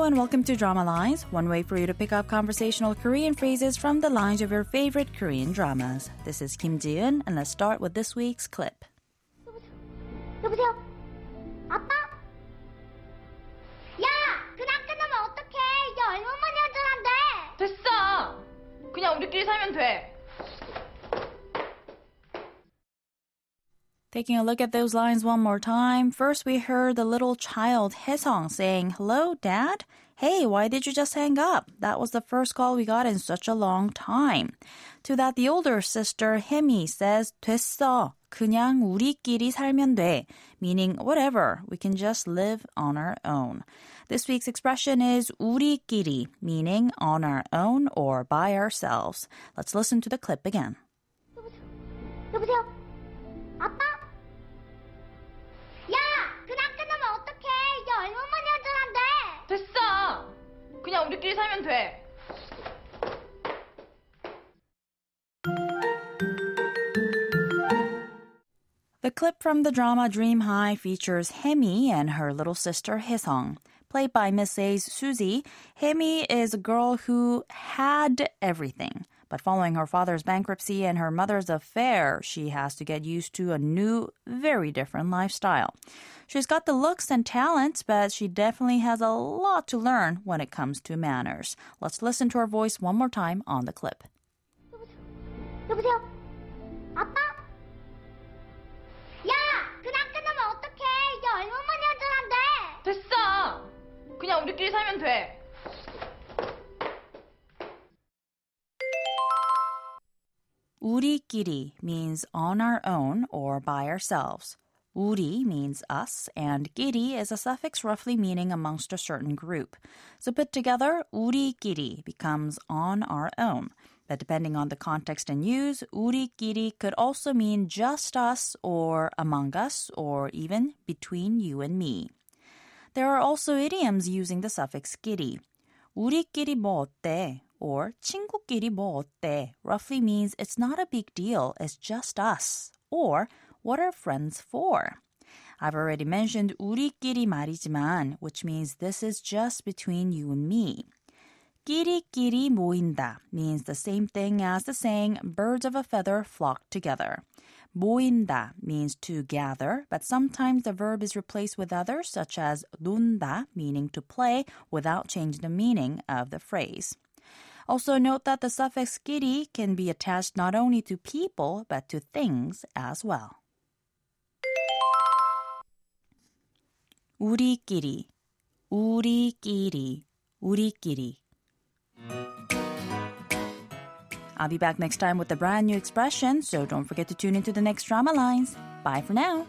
Hello and welcome to Drama Lines, one way for you to pick up conversational Korean phrases from the lines of your favorite Korean dramas. This is Kim Ji-eun, and let's start with this week's clip. 여보세요? 아빠? 야! 그냥 끝나면 어떡해! 이게 얼마만에 한잔한데! 됐어! 그냥 우리끼리 살면 돼. Taking a look at those lines one more time. First, we heard the little child Haesung saying, Hello, Dad? Hey, why did you just hang up? That was the first call we got in such a long time. To that, the older sister Hemi says, 됐어. 그냥 우리끼리 살면 돼. Meaning, whatever. We can just live on our own. This week's expression is 우리끼리, meaning on our own or by ourselves. Let's listen to the clip again. 여보세요? 아빠? siempre. The clip from the drama Dream High features Hemi and her little sister Hisong. Played by Miss A's Suzy, Hemi is a girl who had everything But following her father's bankruptcy and her mother's affair, she has to get used to a new, very different lifestyle. She's got the looks and talents, but she definitely has a lot to learn when it comes to manners. Let's listen to her voice one more time on the clip. 여보세요? 아빠? 야! 그냥 끝나면 어떡해! 이게 얼마만에 한잔한데! 됐어! 그냥 우리끼리 살면 돼. 우리끼리 means on our own or by ourselves. 우리 means us, and 끼리 is a suffix roughly meaning amongst a certain group. So put together, 우리끼리 becomes on our own. But depending on the context and use, 우리끼리 could also mean just us or among us or even between you and me. There are also idioms using the suffix 끼리. 우리끼리 뭐 어때? Or 친구끼리 뭐 어때? Roughly means it's not a big deal, it's just us. Or what are friends for? I've already mentioned 우리끼리 말이지만, which means this is just between you and me. 끼리끼리 모인다 means the same thing as the saying birds of a feather flock together. 모인다 means to gather, but sometimes the verb is replaced with others such as 논다 meaning to play without changing the meaning of the phrase. Also note that the suffix 끼리 can be attached not only to people but to things as well. 우리끼리, 우리끼리, 우리끼리. I'll be back next time with a brand new expression, so don't forget to tune into the next drama lines. Bye for now.